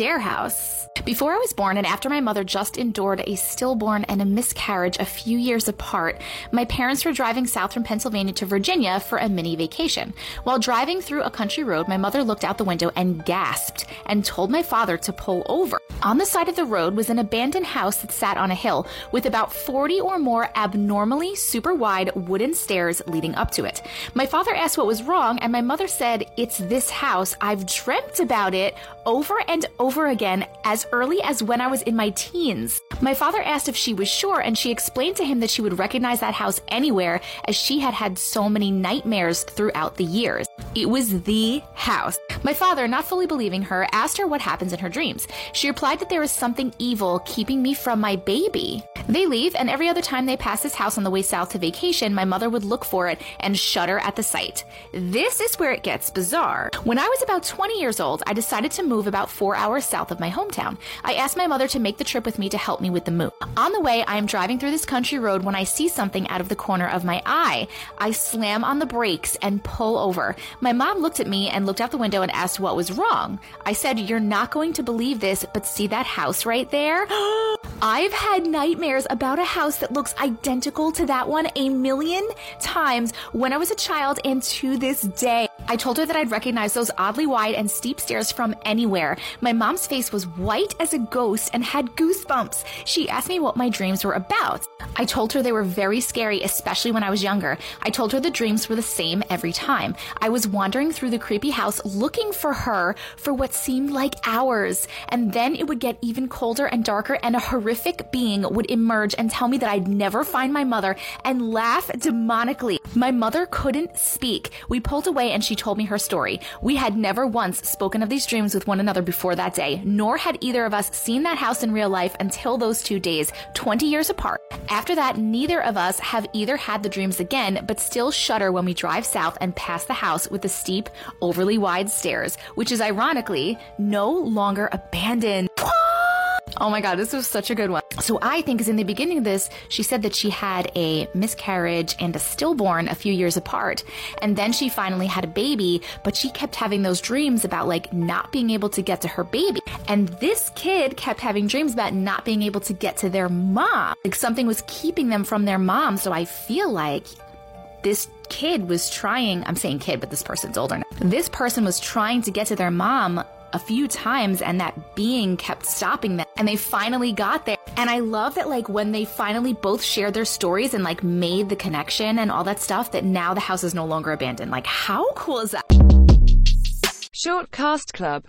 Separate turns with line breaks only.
Stair House. Before I was born and after my mother just endured a stillborn and a miscarriage a few years apart, my parents were driving south from Pennsylvania to Virginia for a mini vacation. While driving through a country road, my mother looked out the window and gasped and told my father to pull over. On the side of the road was an abandoned house that sat on a hill with about 40 or more abnormally super wide wooden stairs leading up to it. My father asked what was wrong, and my mother said, It's this house. I've dreamt about it over and over again as early as when I was in my teens. My father asked if she was sure, and she explained to him that she would recognize that house anywhere as she had had so many nightmares throughout the years. It was the house. My father, not fully believing her, asked her what happens in her dreams. She replied that there is something evil keeping me from my baby. They leave, and every other time they pass this house on the way south to vacation, my mother would look for it and shudder at the sight. This is where it gets bizarre. When I was about 20 years old, I decided to move about four hours south of my hometown. I asked my mother to make the trip with me to help with the move. On the way, I am driving through this country road when I see something out of the corner of my eye. I slam on the brakes and pull over. My mom looked at me and looked out the window and asked what was wrong. I said, You're not going to believe this, but see that house right there? I've had nightmares about a house that looks identical to that one a million times when I was a child and to this day. I told her that I'd recognize those oddly wide and steep stairs from anywhere. My mom's face was white as a ghost and had goosebumps. She asked me what my dreams were about. I told her they were very scary, especially when I was younger. I told her the dreams were the same every time. I was wandering through the creepy house looking for her for what seemed like hours, and then it would get even colder and darker, and a horrific being would emerge and tell me that I'd never find my mother and laugh demonically. My mother couldn't speak. We pulled away and she told me her story. We had never once spoken of these dreams with one another before that day, nor had either of us seen that house in real life until those two days, 20 years apart. After that, neither of us have either had the dreams again, but still shudder when we drive south and pass the house with the steep, overly wide stairs, which is ironically no longer abandoned. Oh my God, this was such a good one. So I think, is in the beginning of this, she said that she had a miscarriage and a stillborn a few years apart. And then she finally had a baby, but she kept having those dreams about like not being able to get to her baby. And this kid kept having dreams about not being able to get to their mom. Like something was keeping them from their mom. So I feel like this kid was trying, I'm saying kid, but this person's older now. This person was trying to get to their mom a few times and that being kept stopping them. And they finally got there. And i love that like when they finally both shared their stories and like made the connection and all that stuff that now the house is no longer abandoned. Like how cool is that?
Short Cast Club